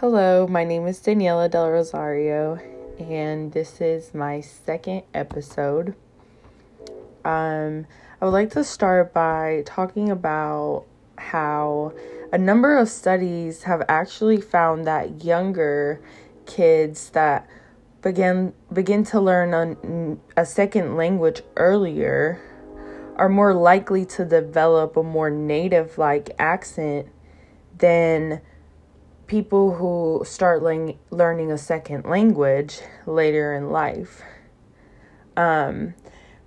Hello, my name is Daniela Del Rosario, and this is my second episode. Um, I would like to start by talking about how a number of studies have actually found that younger kids that begin begin to learn a, a second language earlier are more likely to develop a more native like accent than people who start learning a second language later in life. Um,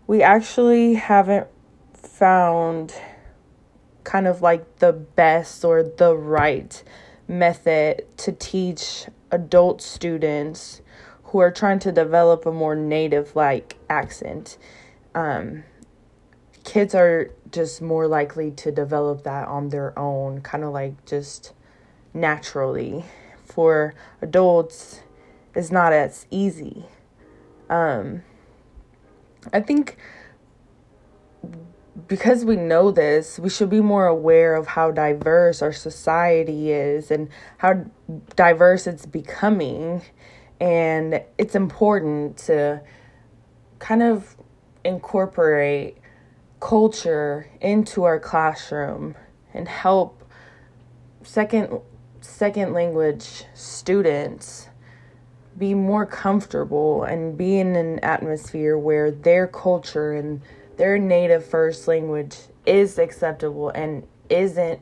we actually haven't found kind of like the best or the right method to teach adult students who are trying to develop a more native like accent. Um, kids are just more likely to develop that on their own, kind of like just naturally. For adults, it's not as easy. Um, I think because we know this, we should be more aware of how diverse our society is and how diverse it's becoming. And it's important to kind of incorporate culture into our classroom and help second second language students be more comfortable and be in an atmosphere where their culture and their native first language is acceptable and isn't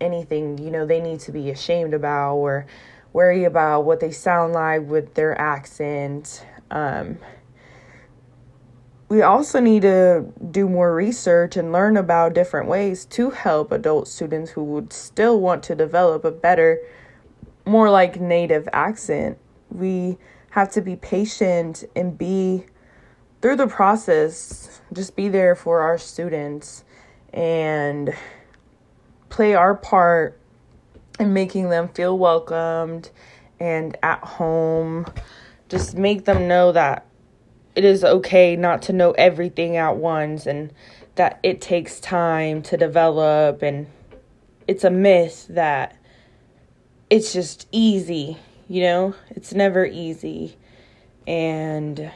anything you know they need to be ashamed about or worry about what they sound like with their accent um, we also need to do more research and learn about different ways to help adult students who would still want to develop a better, more like native accent. We have to be patient and be through the process, just be there for our students and play our part in making them feel welcomed and at home. Just make them know that it is okay not to know everything at once and that it takes time to develop and it's a myth that it's just easy, you know? It's never easy. And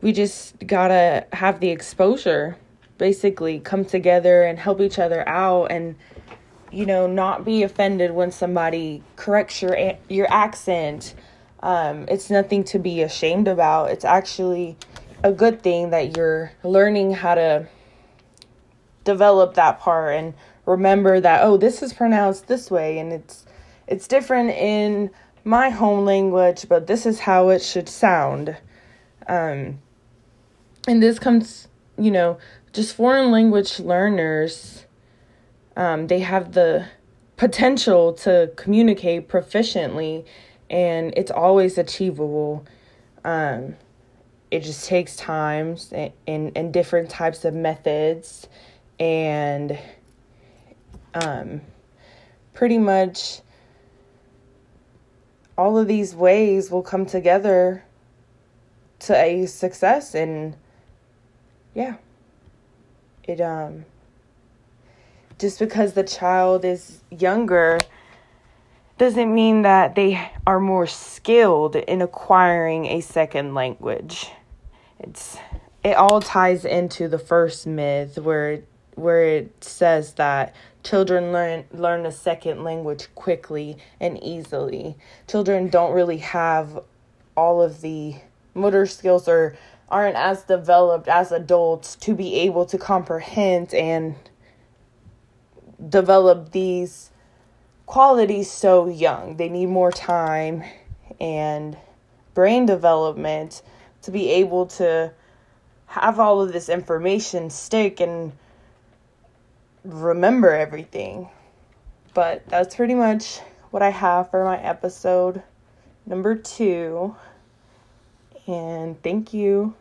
we just gotta have the exposure, basically, come together and help each other out and you know, not be offended when somebody corrects your your accent um, it's nothing to be ashamed about. It's actually a good thing that you're learning how to develop that part and remember that oh this is pronounced this way and it's it's different in my home language but this is how it should sound um and this comes you know just foreign language learners um they have the potential to communicate proficiently and it's always achievable. Um, it just takes times and, and, and different types of methods and um, pretty much all of these ways will come together to a success and yeah it um just because the child is younger doesn't mean that they are more skilled in acquiring a second language. It's it all ties into the first myth where where it says that children learn learn a second language quickly and easily. Children don't really have all of the motor skills or aren't as developed as adults to be able to comprehend and develop these quality so young. They need more time and brain development to be able to have all of this information stick and remember everything. But that's pretty much what I have for my episode number two. And thank you.